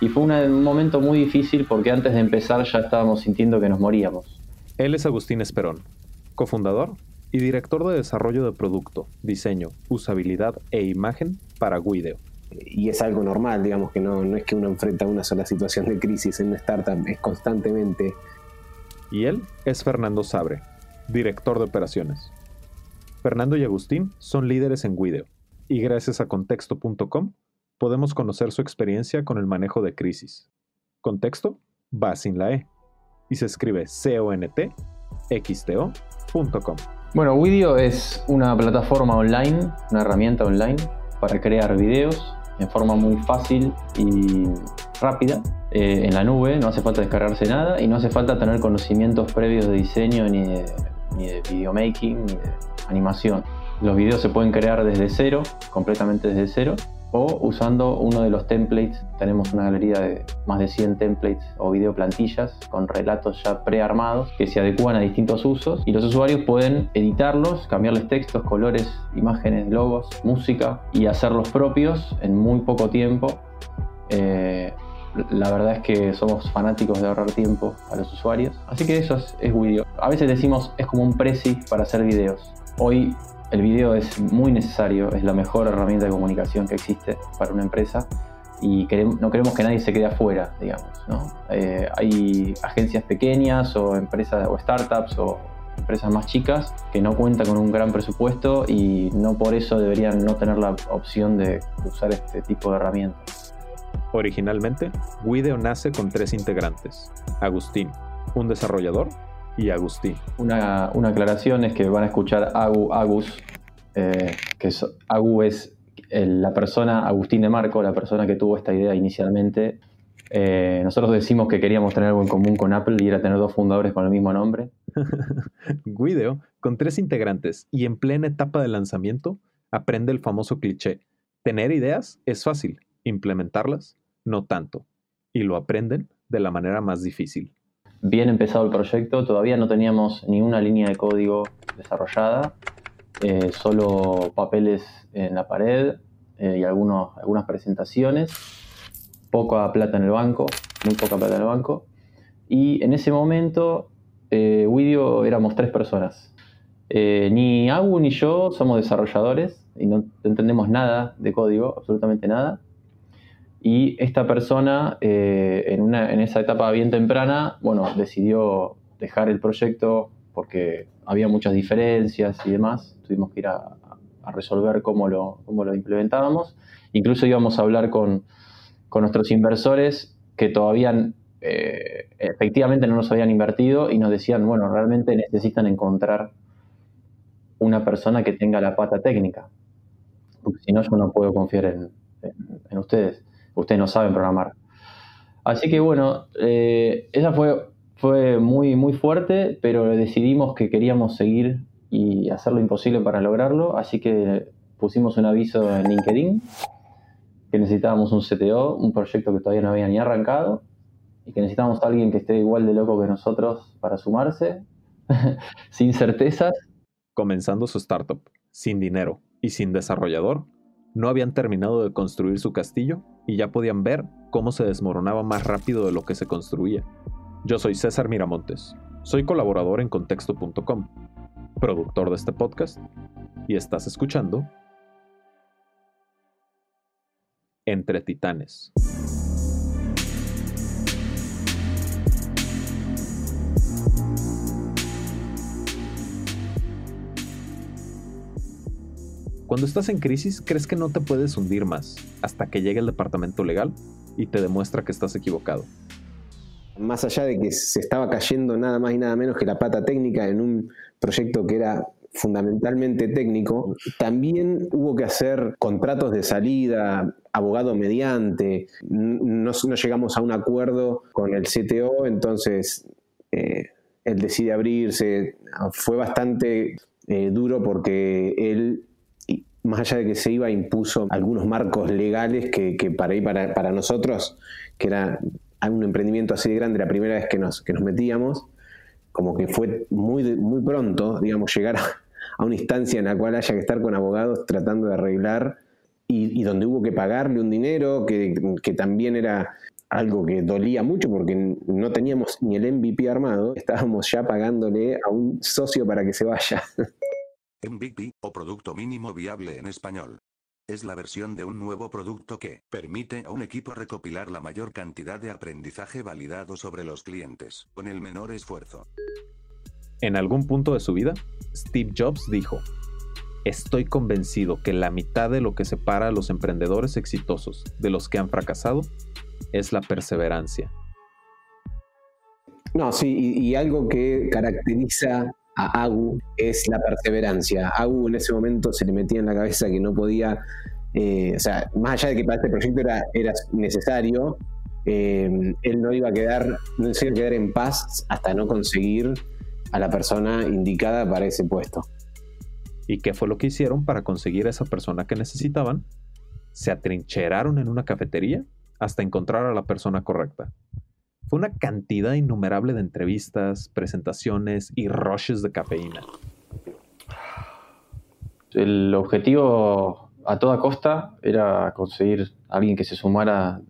Y fue un momento muy difícil porque antes de empezar ya estábamos sintiendo que nos moríamos. Él es Agustín Esperón, cofundador y director de desarrollo de producto, diseño, usabilidad e imagen para Guideo. Y es algo normal, digamos que no, no es que uno enfrenta una sola situación de crisis en una startup, es constantemente. Y él es Fernando Sabre, director de operaciones. Fernando y Agustín son líderes en Guideo y gracias a contexto.com podemos conocer su experiencia con el manejo de crisis. Contexto va sin la E y se escribe contxto.com. Bueno, Video es una plataforma online, una herramienta online para crear videos en forma muy fácil y rápida eh, en la nube, no hace falta descargarse nada y no hace falta tener conocimientos previos de diseño ni de, ni de videomaking ni de animación. Los videos se pueden crear desde cero, completamente desde cero, o usando uno de los templates. Tenemos una galería de más de 100 templates o videoplantillas con relatos ya prearmados que se adecúan a distintos usos y los usuarios pueden editarlos, cambiarles textos, colores, imágenes, logos, música y hacerlos propios en muy poco tiempo. Eh, la verdad es que somos fanáticos de ahorrar tiempo a los usuarios. Así que eso es, es video. A veces decimos es como un presi para hacer videos. Hoy el video es muy necesario, es la mejor herramienta de comunicación que existe para una empresa y no queremos que nadie se quede afuera, digamos. Eh, hay agencias pequeñas o empresas o startups o empresas más chicas que no cuentan con un gran presupuesto y no por eso deberían no tener la opción de usar este tipo de herramientas. Originalmente, Video nace con tres integrantes. Agustín, un desarrollador y Agustín. Una, aclaración es que van a escuchar Agu, Agus, eh, que es, Agu es la persona, Agustín de Marco, la persona que tuvo esta idea inicialmente. Eh, nosotros decimos que queríamos tener algo en común con Apple y era tener dos fundadores con el mismo nombre. Guido, con tres integrantes y en plena etapa de lanzamiento, aprende el famoso cliché. Tener ideas es fácil, implementarlas no tanto. Y lo aprenden de la manera más difícil bien empezado el proyecto, todavía no teníamos ni una línea de código desarrollada, eh, solo papeles en la pared eh, y algunos, algunas presentaciones, poca plata en el banco, muy poca plata en el banco. Y en ese momento, eh, Widio éramos tres personas. Eh, ni Agu ni yo somos desarrolladores y no entendemos nada de código, absolutamente nada. Y esta persona, eh, en, una, en esa etapa bien temprana, bueno, decidió dejar el proyecto porque había muchas diferencias y demás. Tuvimos que ir a, resolver cómo lo, cómo lo implementábamos. Incluso íbamos a hablar con, con nuestros inversores que todavía eh, efectivamente no nos habían invertido y nos decían, bueno, realmente necesitan encontrar una persona que tenga la pata técnica, porque si no yo no puedo confiar en, en ustedes ustedes no saben programar. Así que bueno, eh, esa fue, fue muy, muy fuerte, pero decidimos que queríamos seguir y hacer lo imposible para lograrlo, así que pusimos un aviso en LinkedIn que necesitábamos un CTO, un proyecto que todavía no había ni arrancado, y que necesitábamos a alguien que esté igual de loco que nosotros para sumarse, sin certezas. Comenzando su startup, sin dinero y sin desarrollador, no habían terminado de construir su castillo y ya podían ver cómo se desmoronaba más rápido de lo que se construía. Yo soy César Miramontes, soy colaborador en contexto.com, productor de este podcast, y estás escuchando Entre Titanes. Cuando estás en crisis, crees que no te puedes hundir más, hasta que llegue el departamento legal y te demuestra que estás equivocado. Más allá de que se estaba cayendo nada más y nada menos que la pata técnica en un proyecto que era fundamentalmente técnico, también hubo que hacer contratos de salida, abogado mediante, no, llegamos a un acuerdo con el CTO, entonces eh, él decide abrirse, fue bastante eh, duro porque él más allá de que se iba, impuso algunos marcos legales que, para, para, para nosotros, que era un emprendimiento así de grande, la primera vez que nos, que nos metíamos, como que fue muy, muy pronto, digamos, llegar a, una instancia en la cual haya que estar con abogados tratando de arreglar y, donde hubo que pagarle un dinero que, también era algo que dolía mucho porque no teníamos ni el MVP armado, estábamos ya pagándole a un socio para que se vaya. MVP, o Producto Mínimo Viable en español. Es la versión de un nuevo producto que permite a un equipo recopilar la mayor cantidad de aprendizaje validado sobre los clientes, con el menor esfuerzo. En algún punto de su vida, Steve Jobs dijo, Estoy convencido que la mitad de lo que separa a los emprendedores exitosos de los que han fracasado es la perseverancia. No, sí, y, algo que caracteriza a Agu es la perseverancia. Agu en ese momento se le metía en la cabeza que no podía, eh, o sea, más allá de que para este proyecto era, necesario, eh, él no iba a quedar, no se iba a quedar en paz hasta no conseguir a la persona indicada para ese puesto. ¿Y qué fue lo que hicieron para conseguir a esa persona que necesitaban? Se atrincheraron en una cafetería hasta encontrar a la persona correcta. Fue una cantidad innumerable de entrevistas, presentaciones y rushes de cafeína. El objetivo a toda costa era conseguir a alguien que se sumara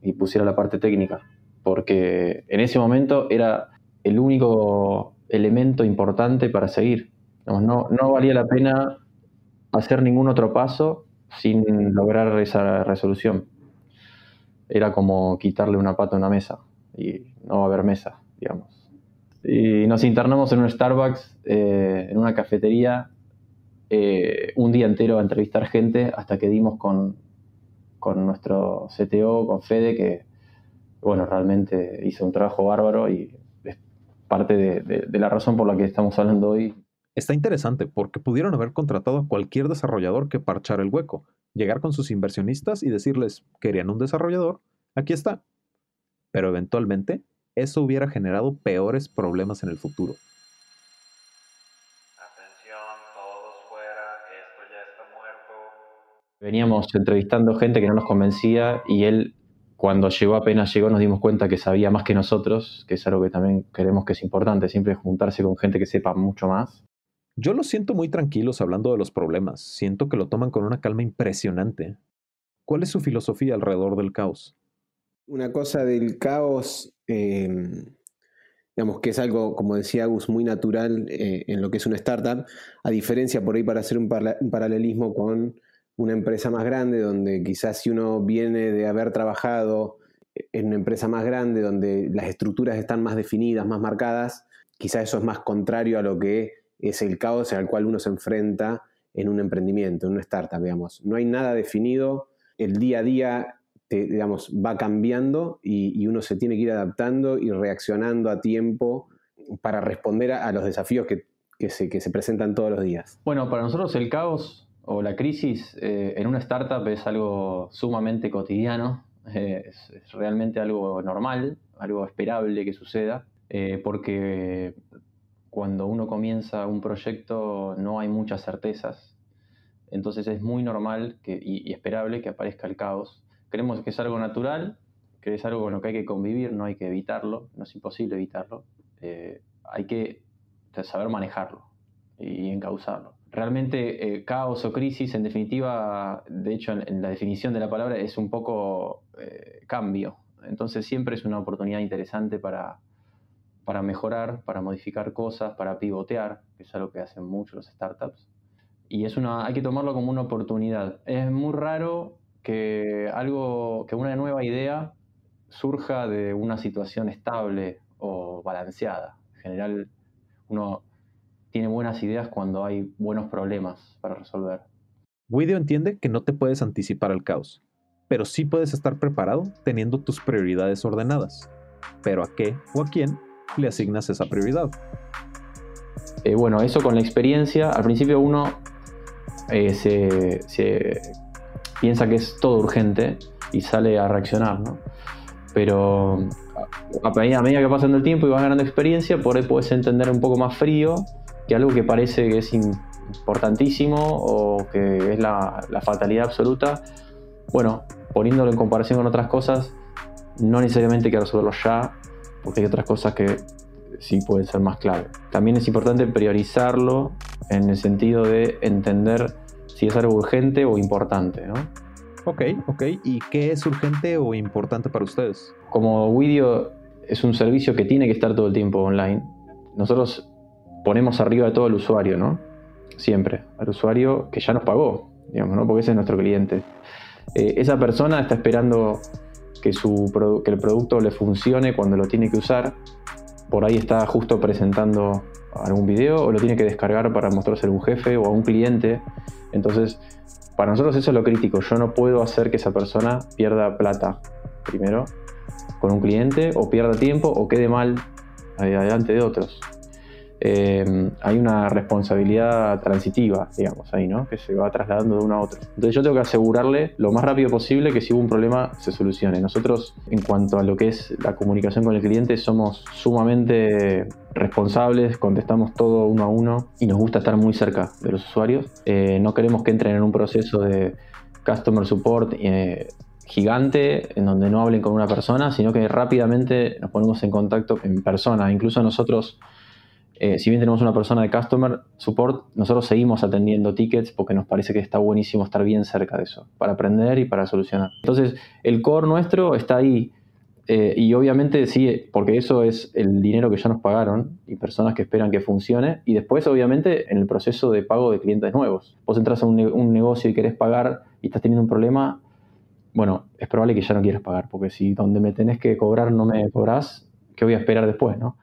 y pusiera la parte técnica, porque en ese momento era el único elemento importante para seguir. No, no valía la pena hacer ningún otro paso sin lograr esa resolución. Era como quitarle una pata a una mesa y no va a haber mesa, digamos. Y nos internamos en un Starbucks, eh, en una cafetería, eh, un día entero a entrevistar gente hasta que dimos con, con nuestro CTO, con Fede, que bueno, realmente hizo un trabajo bárbaro y es parte de la razón por la que estamos hablando hoy. Está interesante porque pudieron haber contratado a cualquier desarrollador que parchara el hueco, llegar con sus inversionistas y decirles, querían un desarrollador, aquí está, pero eventualmente eso hubiera generado peores problemas en el futuro. Veníamos entrevistando gente que no nos convencía y él, cuando llegó apenas llegó, nos dimos cuenta que sabía más que nosotros, que es algo que también creemos que es importante, siempre juntarse con gente que sepa mucho más. Yo los siento muy tranquilos hablando de los problemas, siento que lo toman con una calma impresionante. ¿Cuál es su filosofía alrededor del caos? Una cosa del caos, em, digamos que es algo, como decía Agus, muy natural eh, en lo que es una startup, a diferencia por ahí para hacer un, paralelismo con una empresa más grande, donde quizás si uno viene de haber trabajado en una empresa más grande, donde las estructuras están más definidas, más marcadas, quizás eso es más contrario a lo que es el caos al cual uno se enfrenta en un emprendimiento, en una startup, digamos. No hay nada definido, el día a día digamos, va cambiando y, uno se tiene que ir adaptando y reaccionando a tiempo para responder a, los desafíos que, se, que, se, presentan todos los días. Bueno, para nosotros el caos o la crisis eh, en una startup es algo sumamente cotidiano, eh, es, realmente algo normal, algo esperable que suceda, eh, porque cuando uno comienza un proyecto no hay muchas certezas, entonces es muy normal que, y esperable que aparezca el caos creemos que es algo natural, que es algo con lo que hay que convivir, no hay que evitarlo, no es imposible evitarlo. Eh, hay que saber manejarlo y encauzarlo. Realmente eh, caos o crisis, en definitiva, de hecho en, la definición de la palabra es un poco eh, cambio. Entonces siempre es una oportunidad interesante para, para mejorar, para modificar cosas, para pivotear, que es algo que hacen muchos los startups. Y es una, hay que tomarlo como una oportunidad. Es muy raro que algo, que una nueva idea surja de una situación estable o balanceada. En general, uno tiene buenas ideas cuando hay buenos problemas para resolver. Guido entiende que no te puedes anticipar al caos, pero sí puedes estar preparado teniendo tus prioridades ordenadas. Pero a qué o a quién le asignas esa prioridad. Eh, bueno, eso con la experiencia, al principio uno eh, se, se piensa que es todo urgente y sale a reaccionar, ¿no? Pero a medida, que pasa el tiempo y vas ganando experiencia, por ahí puedes entender un poco más frío que algo que parece que es importantísimo o que es la, fatalidad absoluta, bueno, poniéndolo en comparación con otras cosas, no necesariamente hay que resolverlo ya, porque hay otras cosas que sí pueden ser más clave. También es importante priorizarlo en el sentido de entender si es algo urgente o importante. ¿no? Ok, ok. ¿Y qué es urgente o importante para ustedes? Como Widio es un servicio que tiene que estar todo el tiempo online, nosotros ponemos arriba de todo al usuario, ¿no? Siempre, al usuario que ya nos pagó, digamos, ¿no? Porque ese es nuestro cliente. Eh, esa persona está esperando que, su, que el producto le funcione cuando lo tiene que usar. Por ahí está justo presentando algún video o lo tiene que descargar para mostrarse a un jefe o a un cliente. Entonces, para nosotros eso es lo crítico. Yo no puedo hacer que esa persona pierda plata, primero, con un cliente, o pierda tiempo, o quede mal adelante de otros. Eh, hay una responsabilidad transitiva, digamos, ahí, ¿no? Que se va trasladando de uno a otro. Entonces yo tengo que asegurarle lo más rápido posible que si hubo un problema se solucione. Nosotros, en cuanto a lo que es la comunicación con el cliente, somos sumamente responsables, contestamos todo uno a uno y nos gusta estar muy cerca de los usuarios. Eh, no queremos que entren en un proceso de customer support. Eh, gigante en donde no hablen con una persona, sino que rápidamente nos ponemos en contacto en persona. Incluso nosotros eh, si bien tenemos una persona de customer support, nosotros seguimos atendiendo tickets porque nos parece que está buenísimo estar bien cerca de eso, para aprender y para solucionar. Entonces, el core nuestro está ahí. Eh, y obviamente sí, porque eso es el dinero que ya nos pagaron y personas que esperan que funcione. Y después, obviamente, en el proceso de pago de clientes nuevos. Vos entras a un, un negocio y querés pagar y estás teniendo un problema, bueno, es probable que ya no quieras pagar, porque si donde me tenés que cobrar no me cobrás, ¿qué voy a esperar después, no?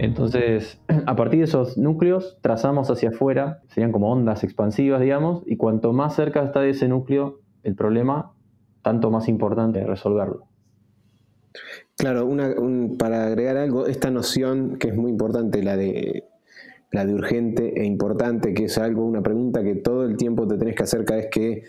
Entonces, a partir de esos núcleos, trazamos hacia afuera, serían como ondas expansivas, digamos, y cuanto más cerca está de ese núcleo el problema, tanto más importante es resolverlo. Claro, para agregar algo, esta noción que es muy importante, la de, la de urgente e importante, que es algo, una pregunta que todo el tiempo te tenés que hacer cada vez que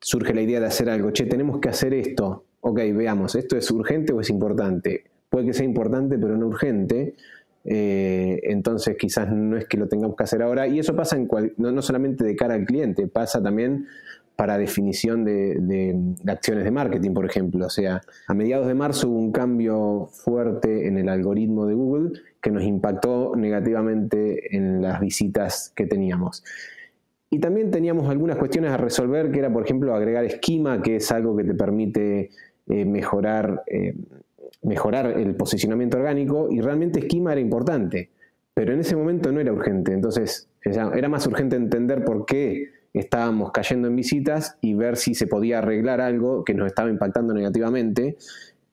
surge la idea de hacer algo. Che, tenemos que hacer esto. Ok, veamos, ¿esto es urgente o es importante? Puede que sea importante, pero no urgente eh, entonces quizás no es que lo tengamos que hacer ahora. Y eso pasa en no, solamente de cara al cliente, pasa también para definición de, acciones de marketing, por ejemplo. O sea, a mediados de marzo hubo un cambio fuerte en el algoritmo de Google que nos impactó negativamente en las visitas que teníamos. Y también teníamos algunas cuestiones a resolver, que era, por ejemplo, agregar esquema, que es algo que te permite eh, mejorar eh, mejorar el posicionamiento orgánico y realmente esquema era importante, pero en ese momento no era urgente, entonces era más urgente entender por qué estábamos cayendo en visitas y ver si se podía arreglar algo que nos estaba impactando negativamente.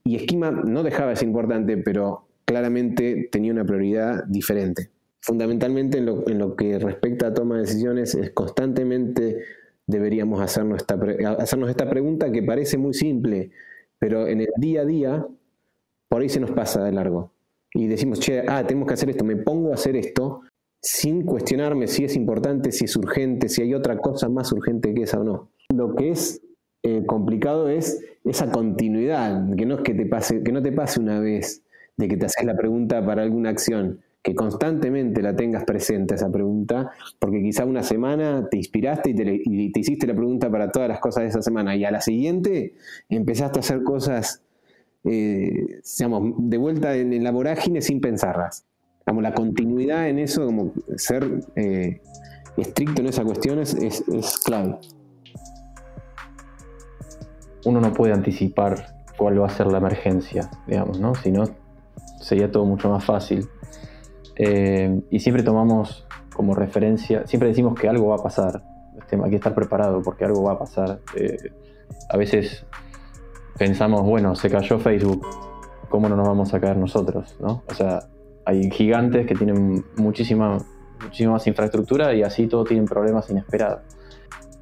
Y esquema no dejaba de ser importante, pero claramente tenía una prioridad diferente. Fundamentalmente en lo, en lo que respecta a toma de decisiones es constantemente deberíamos hacernos esta, hacernos esta pregunta que parece muy simple, pero en el día a día por ahí se nos pasa de largo. Y decimos, che, ah, tenemos que hacer esto, me pongo a hacer esto sin cuestionarme si es importante, si es urgente, si hay otra cosa más urgente que esa o no. Lo que es eh, complicado es esa continuidad, que no es que te pase, que no te pase una vez de que te haces la pregunta para alguna acción, que constantemente la tengas presente esa pregunta, porque quizá una semana te inspiraste y te, y te hiciste la pregunta para todas las cosas de esa semana, y a la siguiente empezaste a hacer cosas eh, de vuelta en, la vorágine sin pensarlas. Digamos, la continuidad en eso, como ser eh, estricto en esa cuestión es, clave. Uno no puede anticipar cuál va a ser la emergencia, digamos, ¿no? Si no, sería todo mucho más fácil. Eh, y siempre tomamos como referencia, siempre decimos que algo va a pasar. Este, hay que estar preparado porque algo va a pasar. a veces pensamos, bueno, se cayó Facebook, ¿cómo no nos vamos a caer nosotros? ¿no? O sea, hay gigantes que tienen muchísima, muchísima más infraestructura y así todos tienen problemas inesperados.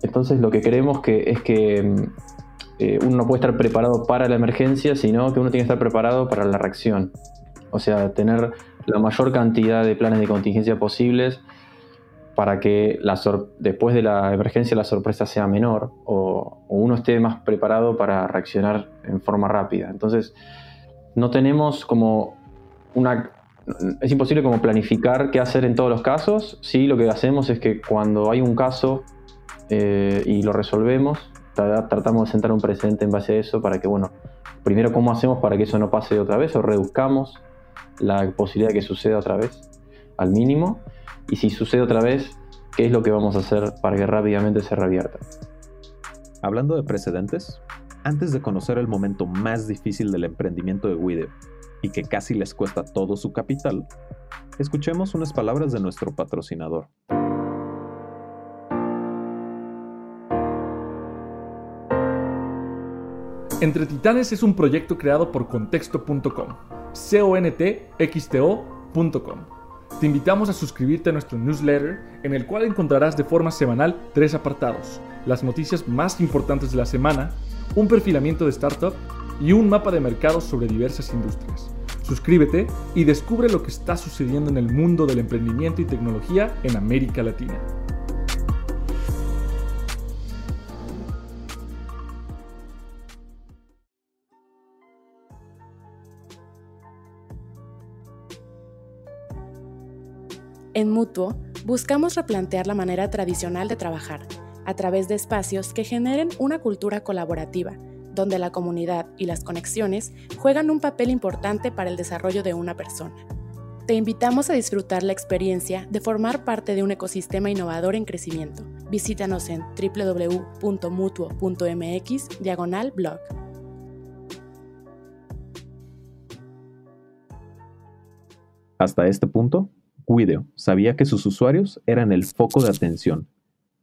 Entonces lo que queremos que, es que eh, uno no puede estar preparado para la emergencia, sino que uno tiene que estar preparado para la reacción. O sea, tener la mayor cantidad de planes de contingencia posibles para que después de la emergencia la sorpresa sea menor o, uno esté más preparado para reaccionar en forma rápida. Entonces, no tenemos como una... Es imposible como planificar qué hacer en todos los casos. Sí, lo que hacemos es que cuando hay un caso eh, y lo resolvemos, tratamos de sentar un precedente en base a eso para que, bueno, primero cómo hacemos para que eso no pase otra vez o reduzcamos la posibilidad de que suceda otra vez al mínimo y si sucede otra vez, ¿qué es lo que vamos a hacer para que rápidamente se revierta? Hablando de precedentes, antes de conocer el momento más difícil del emprendimiento de Guido y que casi les cuesta todo su capital, escuchemos unas palabras de nuestro patrocinador. Entre Titanes es un proyecto creado por contexto.com, contxto.com. Te invitamos a suscribirte a nuestro newsletter en el cual encontrarás de forma semanal tres apartados, las noticias más importantes de la semana, un perfilamiento de startup y un mapa de mercados sobre diversas industrias. Suscríbete y descubre lo que está sucediendo en el mundo del emprendimiento y tecnología en América Latina. En Mutuo, buscamos replantear la manera tradicional de trabajar, a través de espacios que generen una cultura colaborativa, donde la comunidad y las conexiones juegan un papel importante para el desarrollo de una persona. Te invitamos a disfrutar la experiencia de formar parte de un ecosistema innovador en crecimiento. Visítanos en www.mutuo.mx diagonal blog. Hasta este punto, Guido sabía que sus usuarios eran el foco de atención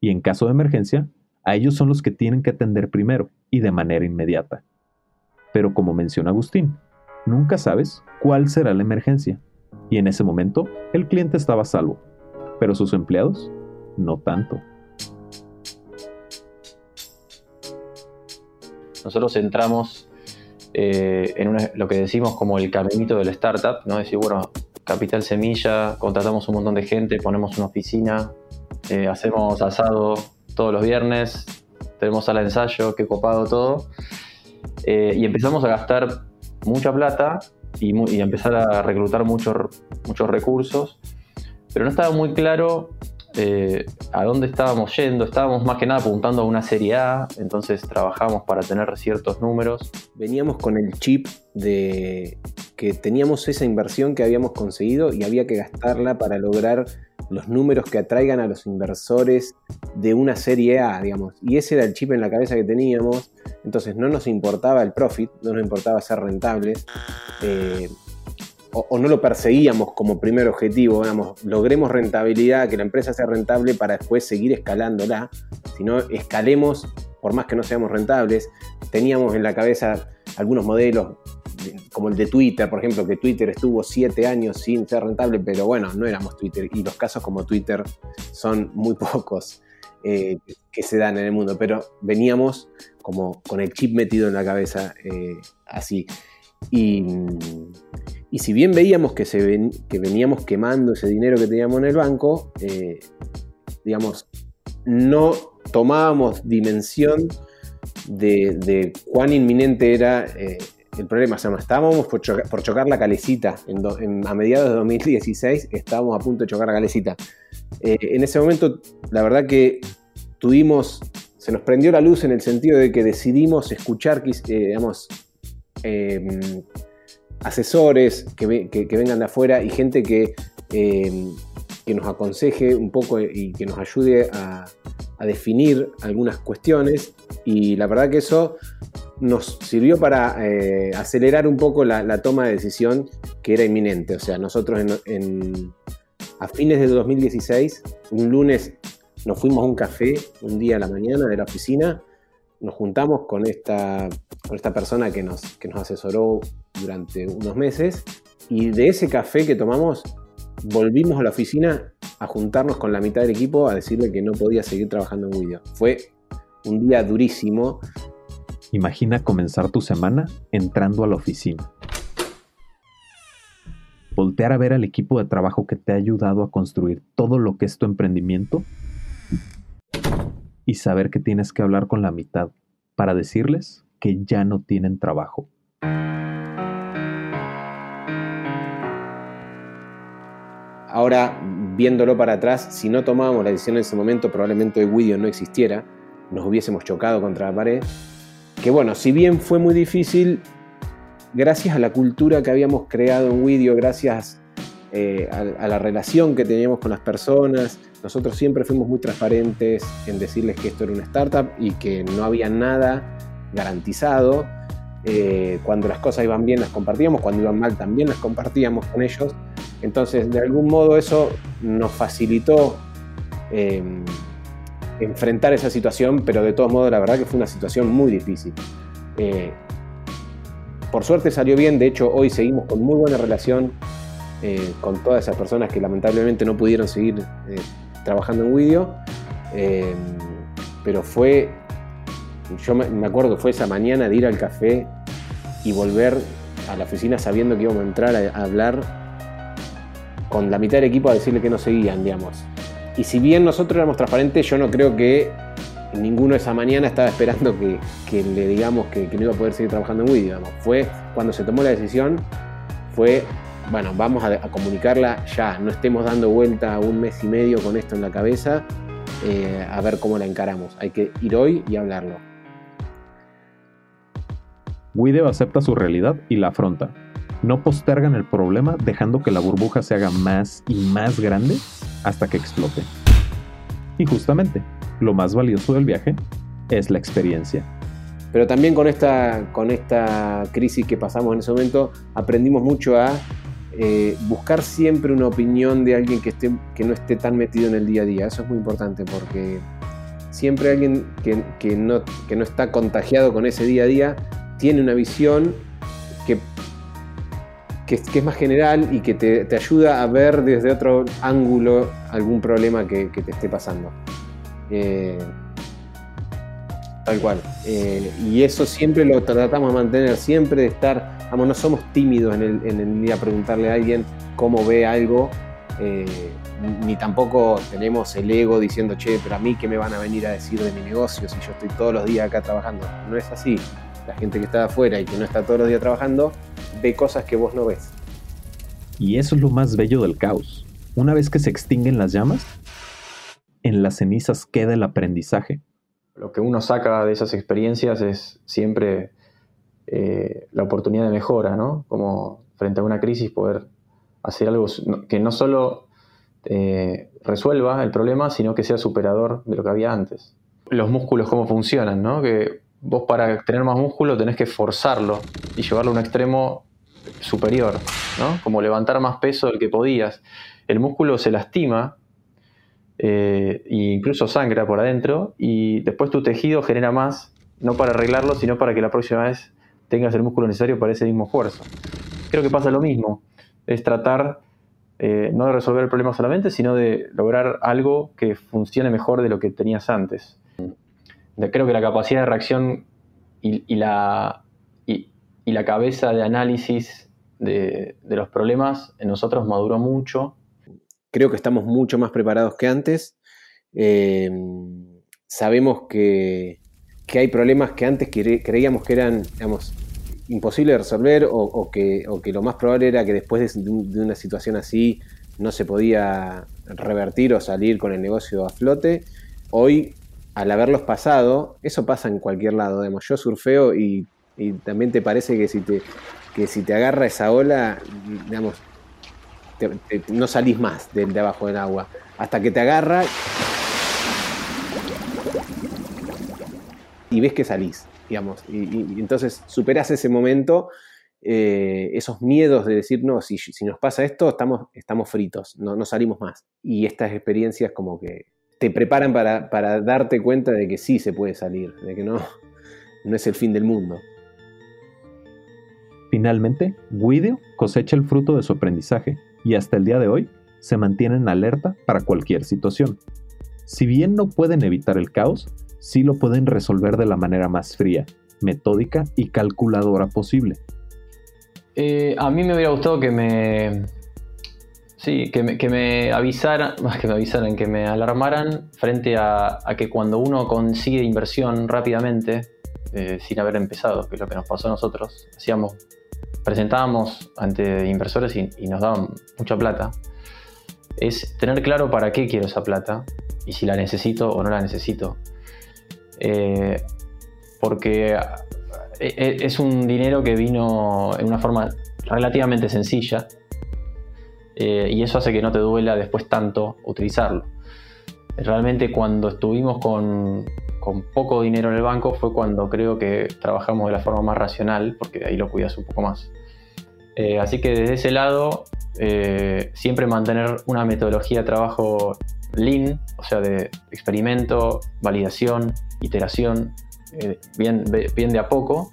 y en caso de emergencia, a ellos son los que tienen que atender primero y de manera inmediata. Pero como menciona Agustín, nunca sabes cuál será la emergencia y en ese momento el cliente estaba salvo, pero sus empleados no tanto. Nosotros entramos eh, en lo que decimos como el caminito del startup, ¿no? Es decir, bueno, Capital Semilla, contratamos un montón de gente, ponemos una oficina, eh, hacemos asado todos los viernes, tenemos sala de ensayo, qué copado todo. Eh, y empezamos a gastar mucha plata y, y empezar a reclutar muchos recursos, pero no estaba muy claro eh, a dónde estábamos yendo. Estábamos más que nada apuntando a una serie A, entonces trabajamos para tener ciertos números. Veníamos con el chip de que teníamos esa inversión que habíamos conseguido y había que gastarla para lograr los números que atraigan a los inversores de una serie A, digamos. Y ese era el chip en la cabeza que teníamos. Entonces no nos importaba el profit, no nos importaba ser rentables. Eh, o, no lo perseguíamos como primer objetivo, digamos, logremos rentabilidad, que la empresa sea rentable para después seguir escalándola, sino escalemos por más que no seamos rentables. Teníamos en la cabeza algunos modelos como el de Twitter, por ejemplo, que Twitter estuvo siete años sin ser rentable, pero bueno, no éramos Twitter y los casos como Twitter son muy pocos eh, que se dan en el mundo, pero veníamos como con el chip metido en la cabeza eh, así. Y, y si bien veíamos que, se que veníamos quemando ese dinero que teníamos en el banco, eh, digamos, no tomábamos dimensión de, cuán inminente era el problema. O sea, estábamos por, chocar, la calecita. a mediados de 2016 estábamos a punto de chocar la calecita. Eh, en ese momento, la verdad que tuvimos, se nos prendió la luz en el sentido de que decidimos escuchar, digamos, em, asesores que, vengan de afuera y gente que, eh, que, nos aconseje un poco y que nos ayude a, definir algunas cuestiones. Y la verdad que eso nos sirvió para eh, acelerar un poco la, toma de decisión que era inminente. O sea, nosotros a fines de 2016, un lunes, nos fuimos a un café un día a la mañana de la oficina nos juntamos con esta, con esta persona que nos, que nos asesoró durante unos meses y de ese café que tomamos volvimos a la oficina a juntarnos con la mitad del equipo a decirle que no podía seguir trabajando en Widio. Fue un día durísimo. Imagina comenzar tu semana entrando a la oficina. Voltear a ver al equipo de trabajo que te ha ayudado a construir todo lo que es tu emprendimiento y saber que tienes que hablar con la mitad para decirles que ya no tienen trabajo. Ahora, viéndolo para atrás, si no tomábamos la decisión en ese momento, probablemente hoy Widio no existiera, nos hubiésemos chocado contra la pared. Que bueno, si bien fue muy difícil, gracias a la cultura que habíamos creado en Widio, gracias eh, a, la relación que teníamos con las personas. Nosotros siempre fuimos muy transparentes en decirles que esto era una startup y que no había nada garantizado. Eh, cuando las cosas iban bien las compartíamos, cuando iban mal también las compartíamos con ellos. Entonces, de algún modo eso nos facilitó em, enfrentar esa situación, pero de todos modos la verdad que fue una situación muy difícil. Eh, por suerte salió bien, de hecho hoy seguimos con muy buena relación eh, con todas esas personas que lamentablemente no pudieron seguir eh, trabajando en Widio. Pero fue, yo me acuerdo, fue esa mañana de ir al café y volver a la oficina sabiendo que íbamos a entrar a, hablar con la mitad del equipo a decirle que no seguían, digamos. Y si bien nosotros éramos transparentes, yo no creo que ninguno esa mañana estaba esperando que, le digamos que, no iba a poder seguir trabajando en Widio. Fue cuando se tomó la decisión, fue bueno, vamos a, comunicarla ya, no estemos dando vuelta un mes y medio con esto en la cabeza, eh, a ver cómo la encaramos. Hay que ir hoy y hablarlo. Wideo acepta su realidad y la afronta. No postergan el problema dejando que la burbuja se haga más y más grande hasta que explote. Y justamente, lo más valioso del viaje es la experiencia. Pero también con esta, con esta crisis que pasamos en ese momento, aprendimos mucho a eh, buscar siempre una opinión de alguien que, esté, que no esté tan metido en el día a día. Eso es muy importante porque siempre alguien que, no, que no está contagiado con ese día a día tiene una visión que, es más general y que te, ayuda a ver desde otro ángulo algún problema que, te esté pasando. Eh, tal cual. Eh, y eso siempre lo tratamos de mantener, siempre de estar Vamos, no somos tímidos en el, en día a preguntarle a alguien cómo ve algo, eh, ni tampoco tenemos el ego diciendo, che, pero a mí qué me van a venir a decir de mi negocio si yo estoy todos los días acá trabajando. No es así. La gente que está afuera y que no está todos los días trabajando ve cosas que vos no ves. Y eso es lo más bello del caos. Una vez que se extinguen las llamas, en las cenizas queda el aprendizaje. Lo que uno saca de esas experiencias es siempre eh, la oportunidad de mejora, ¿no? Como frente a una crisis poder hacer algo que no solo eh, resuelva el problema, sino que sea superador de lo que había antes. Los músculos, cómo funcionan, ¿no? Que vos para tener más músculo tenés que forzarlo y llevarlo a un extremo superior, ¿no? Como levantar más peso del que podías. El músculo se lastima e incluso sangra por adentro y después tu tejido genera más, no para arreglarlo, sino para que la próxima vez tengas el músculo necesario para ese mismo esfuerzo. Creo que pasa lo mismo, es tratar eh, no de resolver el problema solamente, sino de lograr algo que funcione mejor de lo que tenías antes. Creo que la capacidad de reacción y, la, y, la cabeza de análisis de, los problemas en nosotros maduró mucho. Creo que estamos mucho más preparados que antes. Eh, sabemos que, que, hay problemas que antes creíamos que eran, digamos, imposible de resolver o, que, lo más probable era que después de, una situación así no se podía revertir o salir con el negocio a flote. Hoy, al haberlos pasado, eso pasa en cualquier lado. Digamos. Yo surfeo y, también te parece que si te, que si te agarra esa ola, digamos, no salís más de, abajo del agua. Hasta que te agarra y ves que salís digamos. Y, entonces superas ese momento, eh, esos miedos de decir, no, si, si, nos pasa esto, estamos, estamos fritos, no, no salimos más. Y estas experiencias como que te preparan para, para, darte cuenta de que sí se puede salir, de que no, no es el fin del mundo. Finalmente, Guido cosecha el fruto de su aprendizaje y hasta el día de hoy se mantienen alerta para cualquier situación. Si bien no pueden evitar el caos, sí lo pueden resolver de la manera más fría, metódica y calculadora posible. Eh, a mí me hubiera gustado que me. Sí, que me, avisaran, más que me avisaran, que me alarmaran frente a, que cuando uno consigue inversión rápidamente, eh, sin haber empezado, que es lo que nos pasó a nosotros, hacíamos, presentábamos ante inversores y, nos daban mucha plata, es tener claro para qué quiero esa plata y si la necesito o no la necesito. Eh, porque eh, es un dinero que vino en una forma relativamente sencilla eh, y eso hace que no te duela después tanto utilizarlo. Realmente cuando estuvimos con, con poco dinero en el banco fue cuando creo que trabajamos de la forma más racional, porque ahí lo cuidas un poco más. Eh, así que desde ese lado, eh, siempre mantener una metodología de trabajo lean, o sea, de experimento, validación, iteración, bien, bien de a poco,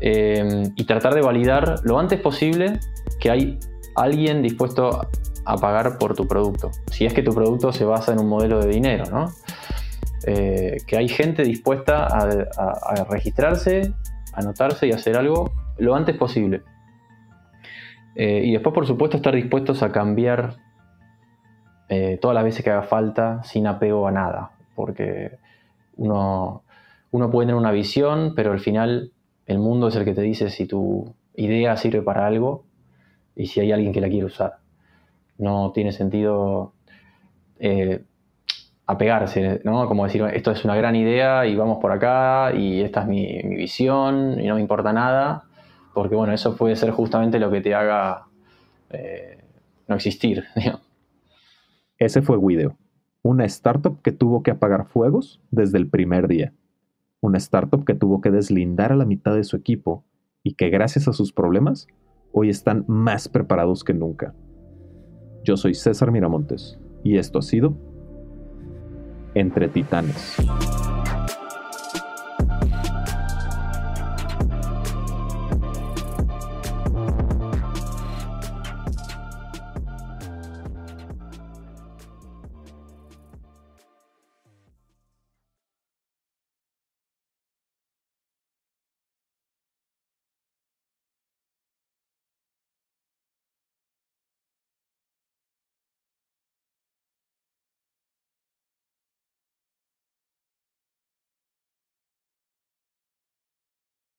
y tratar de validar lo antes posible que hay alguien dispuesto a pagar por tu producto. Si es que tu producto se basa en un modelo de dinero, ¿no? que hay gente dispuesta a, a registrarse, anotarse y hacer algo lo antes posible. Eh, y después, por supuesto, estar dispuestos a cambiar eh, todas las veces que haga falta sin apego a nada, porque uno, uno puede tener una visión, pero al final el mundo es el que te dice si tu idea sirve para algo y si hay alguien que la quiere usar. No tiene sentido eh, apegarse, ¿no? Como decir, esto es una gran idea y vamos por acá y esta es mi, visión y no me importa nada porque bueno, eso puede ser justamente lo que te haga eh, no existir. Ese fue Guido, una startup que tuvo que apagar fuegos desde el primer día, una startup que tuvo que deslindar a la mitad de su equipo y que gracias a sus problemas hoy están más preparados que nunca. Yo soy César Miramontes y esto ha sido Entre Titanes.